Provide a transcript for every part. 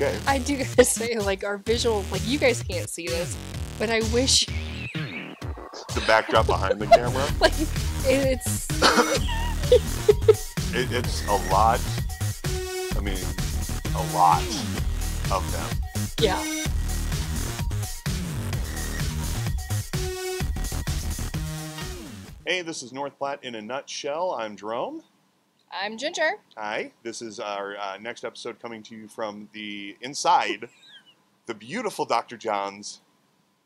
Okay. I do gotta say, like our visual, like you guys can't see this, but I wish, The backdrop behind the camera. like, it's It, it's a lot. I mean, a lot of them. yeah. Hey, this is North Platte in a nutshell. I'm Jerome. I'm Ginger. Hi. This is our uh, next episode coming to you from the inside the beautiful Dr. John's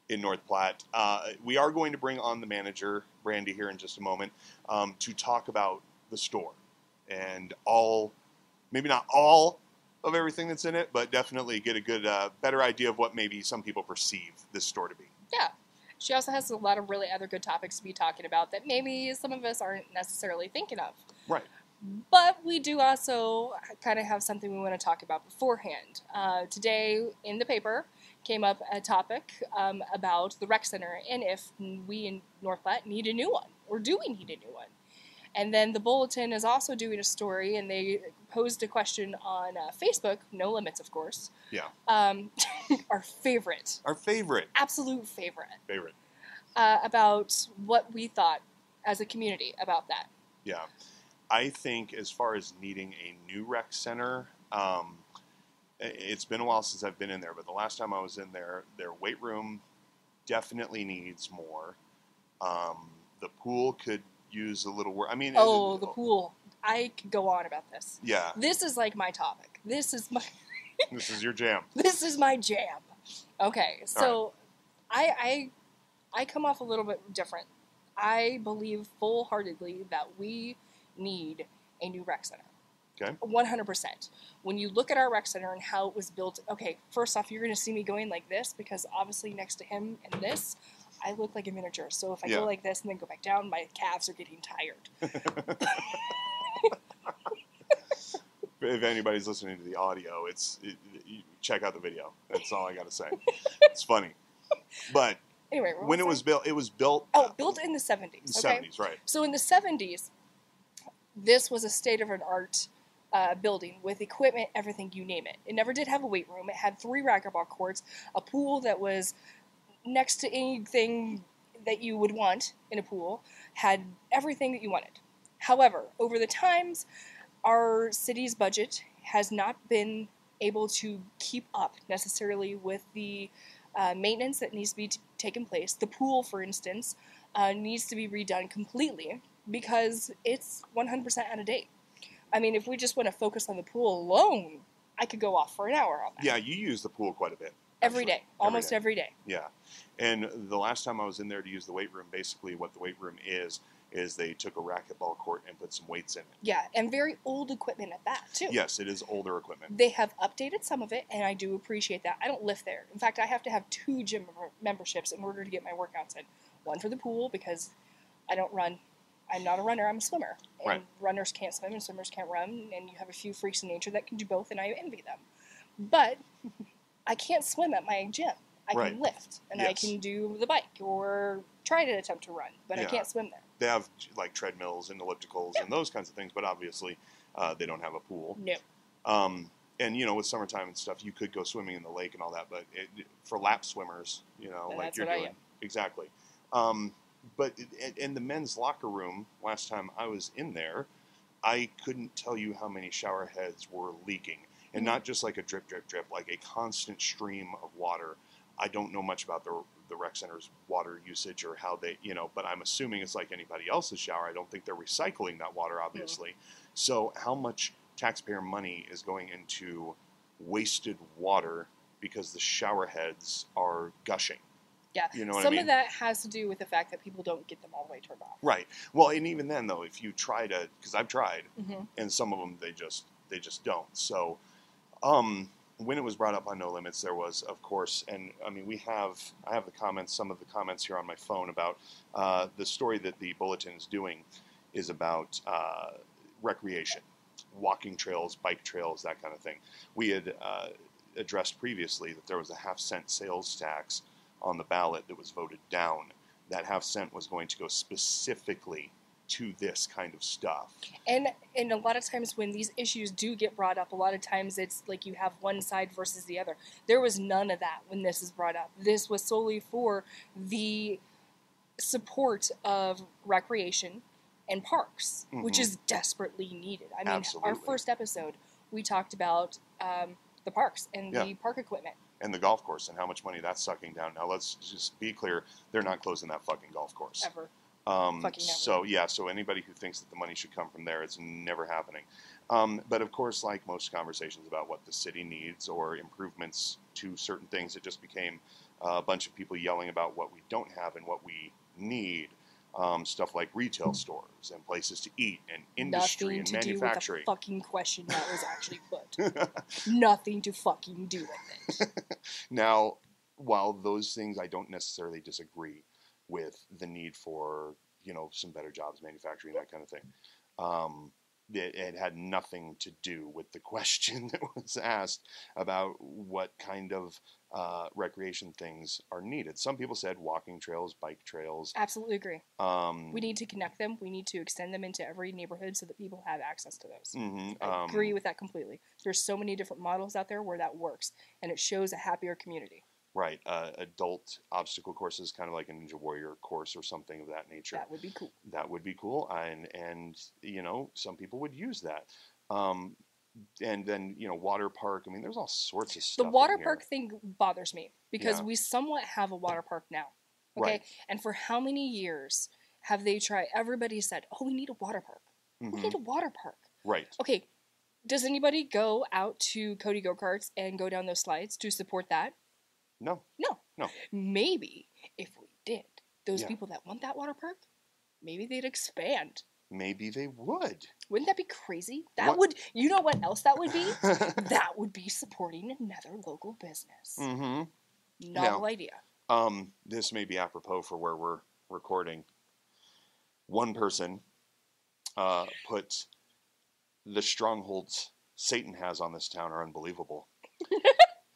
in North Platte. Uh, we are going to bring on the manager, Brandy, here in just a moment um, to talk about the store and all, maybe not all of everything that's in it, but definitely get a good, uh, better idea of what maybe some people perceive this store to be. Yeah. She also has a lot of really other good topics to be talking about that maybe some of us aren't necessarily thinking of. Right. But we do also kind of have something we want to talk about beforehand. Uh, today in the paper came up a topic um, about the rec center and if we in North Platte need a new one or do we need a new one. And then the bulletin is also doing a story, and they posed a question on uh, Facebook, no limits, of course. Yeah. Um, our favorite, Our favorite, absolute favorite, favorite. uh, about what we thought as a community about that. Yeah. I think as far as needing a new rec center, um, it's been a while since I've been in there, but the last time I was in there, their weight room definitely needs more. Um, the pool could use a little work. I mean, Oh, the pool. I could go on about this. Yeah, This is like my topic. This is my this is your jam. this is my jam. Okay, so I I I come off a little bit different. I believe full heartedly that we need a new rec center. Okay. 100%. When you look at our rec center and how it was built, okay, first off, you're going to see me going like this because obviously next to him and this, I look like a miniature. So if I Yeah. go like this and then go back down, my calves are getting tired. If anybody's listening to the audio, it's it, you check out the video. That's all I got to say. it's funny, but Anyway, when it was built, it was built. Oh, built in the 70s. Okay. 70s, right? So in the 70s, this was a state of an art uh, building with equipment, everything you name it. It never did have a weight room. It had three racquetball courts, a pool that was next to anything that you would want in a pool, had everything that you wanted. However, over the times, our city's budget has not been able to keep up necessarily with the uh, maintenance that needs to be t- taken place. The pool, for instance, uh, needs to be redone completely because it's 100% out of date. I mean, if we just want to focus on the pool alone, I could go off for an hour on that. Yeah, you use the pool quite a bit. every actually. day, almost day. every day. Yeah, and the last time I was in there to use the weight room, basically what the weight room is is they took a racquetball court and put some weights in it. Yeah, and very old equipment at that, too. Yes, it is older equipment. They have updated some of it, and I do appreciate that. I don't lift there. In fact, I have to have two gym memberships in order to get my workouts in. One for the pool because I don't run. I'm not a runner. I'm a swimmer, and Right. runners can't swim and swimmers can't run. And you have a few freaks in nature that can do both, and I envy them. But I can't swim at my gym. I Right. can lift, and I can do the bike or try to attempt to run, but I can't swim there. They have like treadmills and ellipticals and those kinds of things, but obviously uh, they don't have a pool. No. Um, and you know, with summertime and stuff, you could go swimming in the lake and all that, but it, for lap swimmers, you know, like you're doing, exactly. Um, but in- the men's locker room, last time I was in there, I couldn't tell you how many shower heads were leaking, and Mhm. not just like a drip, drip, drip, like a constant stream of water. I don't know much about the the rec center's water usage or how they, you know, but I'm assuming it's like anybody else's shower. I don't think they're recycling that water, obviously. So, how much taxpayer money is going into wasted water because the shower heads are gushing? Yeah. You know what I Some mean? of that has to do with the fact that people don't get them all the way turned off. Right. Well, and even then, though, if you try to, because I've tried, hmm and some of them they just they just don't. So, um, when it was brought up on No Limits, there was, of course, and I mean, we have I have the comments, some of the comments here on my phone about uh, the story that the bulletin is doing is about uh, recreation, walking trails, bike trails, that kind of thing. We had uh, addressed previously that there was a half cent sales tax on the ballot that was voted down. That half cent was going to go specifically to this kind of stuff. And and a lot of times when these issues do get brought up, a lot of times it's like you have one side versus the other. There was none of that when this is brought up. This was solely for the support of recreation and parks, which Mhm. is desperately needed. I mean, our first episode we talked about um, the parks and Yeah. the park equipment. And the golf course and how much money that's sucking down. Now let's just be clear: they're not closing that fucking golf course. Ever. Um, Fucking never. so yeah, so anybody who thinks that the money should come from there, it's never happening. Um, but of course, like most conversations about what the city needs or improvements to certain things, it just became uh, a bunch of people yelling about what we don't have and what we need. Um, stuff like retail stores and places to eat and industry Nothing and to do with the fucking question that was actually put. Nothing to fucking do with it. now, while those things I don't necessarily disagree with the need for you know some better jobs, manufacturing, that kind of thing. Um, it, it had nothing to do with the question that was asked about what kind of uh, recreation things are needed. Some people said walking trails, bike trails. Absolutely agree. Um, We need to connect them. We need to extend them into every neighborhood so that people have access to those. mhm, I um, agree with that completely. There's so many different models out there where that works, and it shows a happier community. Right, uh, adult obstacle courses, kind of like a Ninja Warrior course or something of that nature. That would be cool. that would be cool and and you know some people would use that um and then you know water park i mean there's all sorts of stuff The water park thing bothers me because Yeah. we somewhat have a water park now. Okay, Right. and for how many years have they tried? Everybody said, "Oh, we need a water park. We Mhm, need a water park." right Okay, does anybody go out to Cody go karts and go down those slides to support that? No No. No. Maybe if we did, those Yeah. people that want that water park, maybe they'd expand. maybe they would Wouldn't that be crazy? That What- would, you know what else that would be? that would be supporting another local business. Mm hmm Novel idea. um this may be apropos for where we're recording one person uh put the strongholds satan has on this town are unbelievable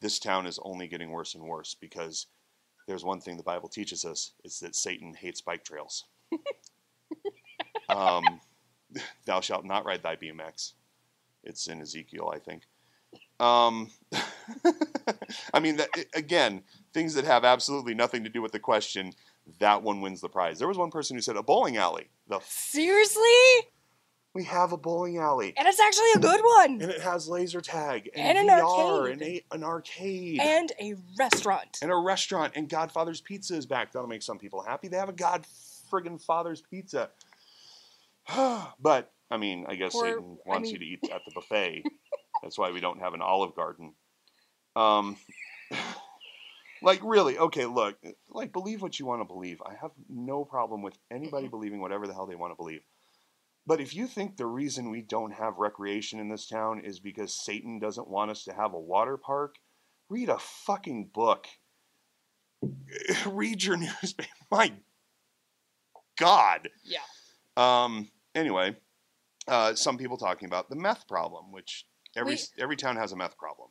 this town is only getting worse and worse because there's one thing the Bible teaches us it's that Satan hates bike trails. um, thou shalt not ride thy BMX. It's in Ezekiel, I think. Um, I mean, that, again, things that have absolutely nothing to do with the question. That one wins the prize. There was one person who said a bowling alley. The Seriously? We have a bowling alley, And it's actually a good one. and it has laser tag and, And an VR arcade. and a, an arcade And a restaurant. and a restaurant and Godfather's Pizza is back. That'll make some people happy. They have a God friggin' Father's Pizza. but I mean, I guess Or, Satan I wants mean- you to eat at the buffet. That's why we don't have an Olive Garden. Um, like really, okay, look, like believe what you want to believe. I have no problem with anybody believing whatever the hell they want to believe. But if you think the reason we don't have recreation in this town is because Satan doesn't want us to have a water park, read a fucking book. read your newspaper. My God. Yeah. Um. Anyway, uh, some people talking about the meth problem, which every We- every town has a meth problem,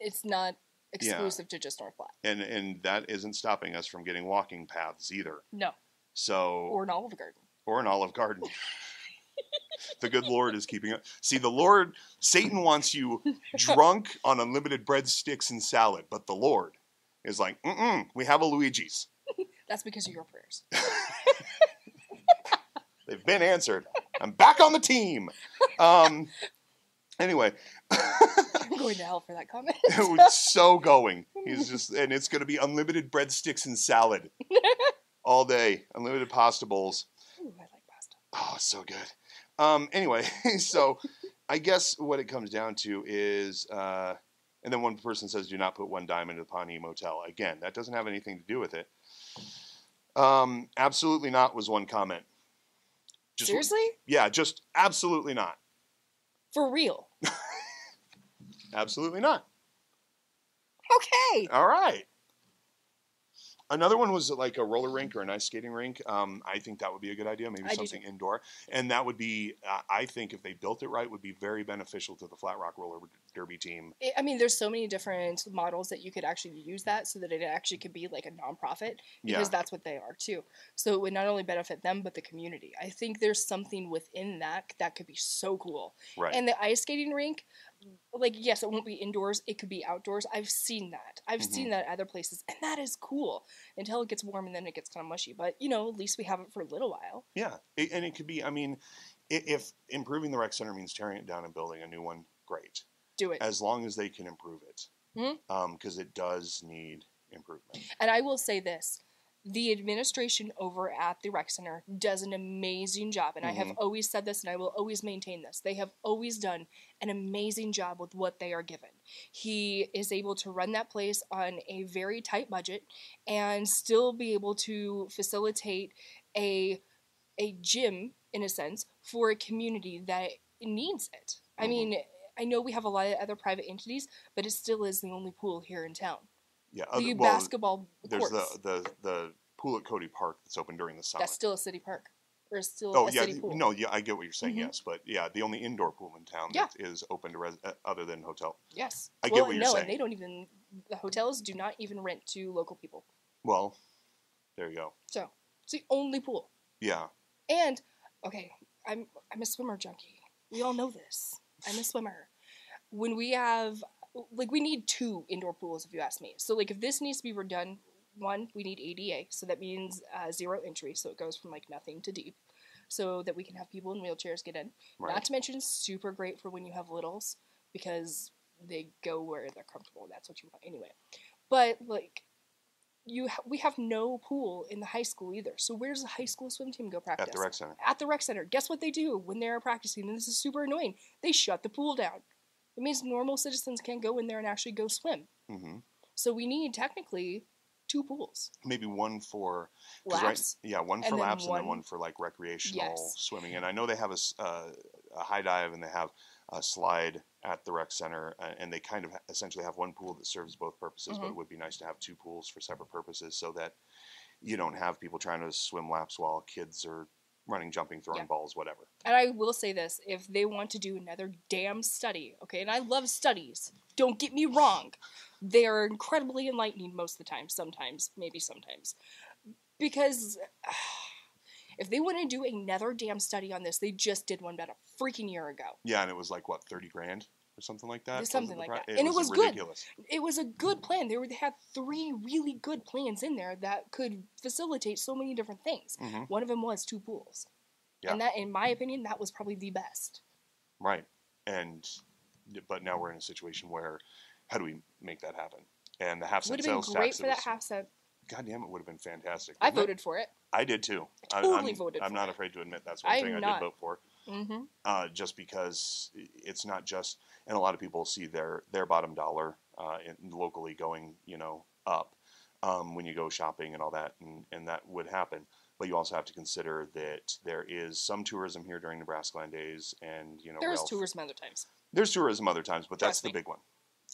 It's not exclusive to just North Platte. and and that isn't stopping us from getting walking paths either. No. So Or an Olive Garden. or an Olive Garden. the good Lord is keeping up. See, the Lord, Satan wants you drunk on unlimited breadsticks and salad, but the Lord is like, mm we have a Luigi's. That's because of your prayers. They've been answered. I'm back on the team. Um. Anyway, I'm going to hell for that comment. it was so going. He's just, and it's going to be unlimited breadsticks and salad all day. Unlimited pasta bowls. Ooh, I like pasta. Oh, it's so good. Um, anyway, so I guess what it comes down to is, uh, and then one person says, "Do not put one dime into the Pawnee Motel." Again, that doesn't have anything to do with it. Um, absolutely not was one comment. Just, Seriously? Yeah, just absolutely not. For real? Absolutely not. Okay. All right. Another one was like a roller rink or an ice skating rink. Um, I think that would be a good idea. Maybe I do something indoor, and that would be. Uh, I think if they built it right, would be very beneficial to the Flat Rock Roller Derby team. I- mean, there's so many different models that you could actually use that so that it actually could be like a nonprofit Yeah, because that's what they are too. So it would not only benefit them but the community. I think there's something within that that could be so cool. right. And the ice skating rink, like yes, it won't be indoors. It could be outdoors. I've seen that. I've Mhm. seen that at other places, and that is cool until it gets warm and then it gets kind of mushy. But you know, at least we have it for a little while. yeah, it, and it could be. I mean, if improving the rec center means tearing it down and building a new one, great. Do it. As long as they can improve it, because it does need improvement. And I will say this the administration over at the rec center does an amazing job. And I have Mhm. always said this and I will always maintain this. They have always done an amazing job with what they are given. He is able to run that place on a very tight budget and still be able to facilitate a a gym in a sense for a community that needs it. I Mhm. mean, I know we have a lot of other private entities, but it still is the only pool here in town. Yeah, The other- well, basketball there's courts. the, the the pool at Cody Park that's open during the summer. That's still a city park. Or still Oh a yeah, city pool. no, yeah, I get what you're saying. Mhm. Yes, but yeah, the only indoor pool in town Yeah. that is open to res- uh, other than hotel. Yes. I get well, what you're no, saying. No, and they don't even the hotels do not even rent to local people. Well, there you go. So it's the only pool. Yeah, And okay, I'm I'm a swimmer junkie. We all know this. I'm a swimmer. When we have like we need two indoor pools if you ask me. So like if this needs to be redone, one we need ADA, so that means uh, zero entry, so it goes from like nothing to deep, so that we can have people in wheelchairs get in. right. Not to mention, super great for when you have littles because they go where they're comfortable. That's what you want anyway. But like, you ha- we have no pool in the high school either. So where does the high school swim team go practice? At the rec center. At the rec center. Guess what they do when they're practicing? And this is super annoying. They shut the pool down. It means normal citizens can't go in there and actually go swim. hmm So we need technically two pools. Maybe one for Laps. Right, yeah, one for then laps and then one- one for like recreational Yes. swimming. And I know they have a, s- uh, a high dive and they have a slide at the rec center, uh, and they kind of essentially have one pool that serves both purposes. But Mhm. it would be nice to have two pools for separate purposes so that you don't have people trying to swim laps while kids are running, jumping, throwing Yeah. balls, whatever. And I will say this if they want to do another damn study, okay, and I love studies, don't get me wrong, they are incredibly enlightening most of the time, sometimes, maybe sometimes. Because if they want to do another damn study on this, they just did one about a freaking year ago. Yeah, and it was like what thirty grand or something like that. Something like that. And it was good. It was a good plan. They, were, they had three really good plans in there that could facilitate so many different things. hmm One of them was two pools. Yeah. And that, in my opinion, that was probably the best. Right. And but now we're in a situation where how do we make that happen? And the half cent Would have been great for that was- half cent. God damn, it would have been fantastic. I wouldn't it? voted for it. I did too. I I- totally I'm, voted I'm not it. afraid to admit that's one I'm thing I not. did vote for. Mm-hmm. Uh, just because it's not just, and a lot of people see their their bottom dollar uh, in, locally going, you know, up um, when you go shopping and all that, and, and that would happen. But you also have to consider that there is some tourism here during Nebraskaland Days, and you know, there's Ralph- tourism other times. There's tourism other times, but that's Trust the big one.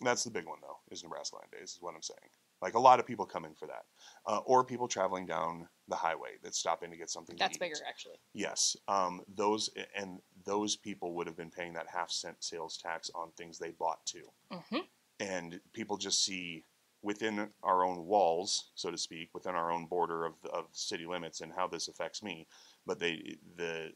That's the big one, though, is Nebraskaland Days, is what I'm saying. Like a lot of people come in for that, uh, or people traveling down the highway that stop in to get something. That's bigger, actually. Yes, um, those and those people would have been paying that half cent sales tax on things they bought too, Mm-hmm. and people just see within our own walls, so to speak, within our own border of of city limits, and how this affects me. But they the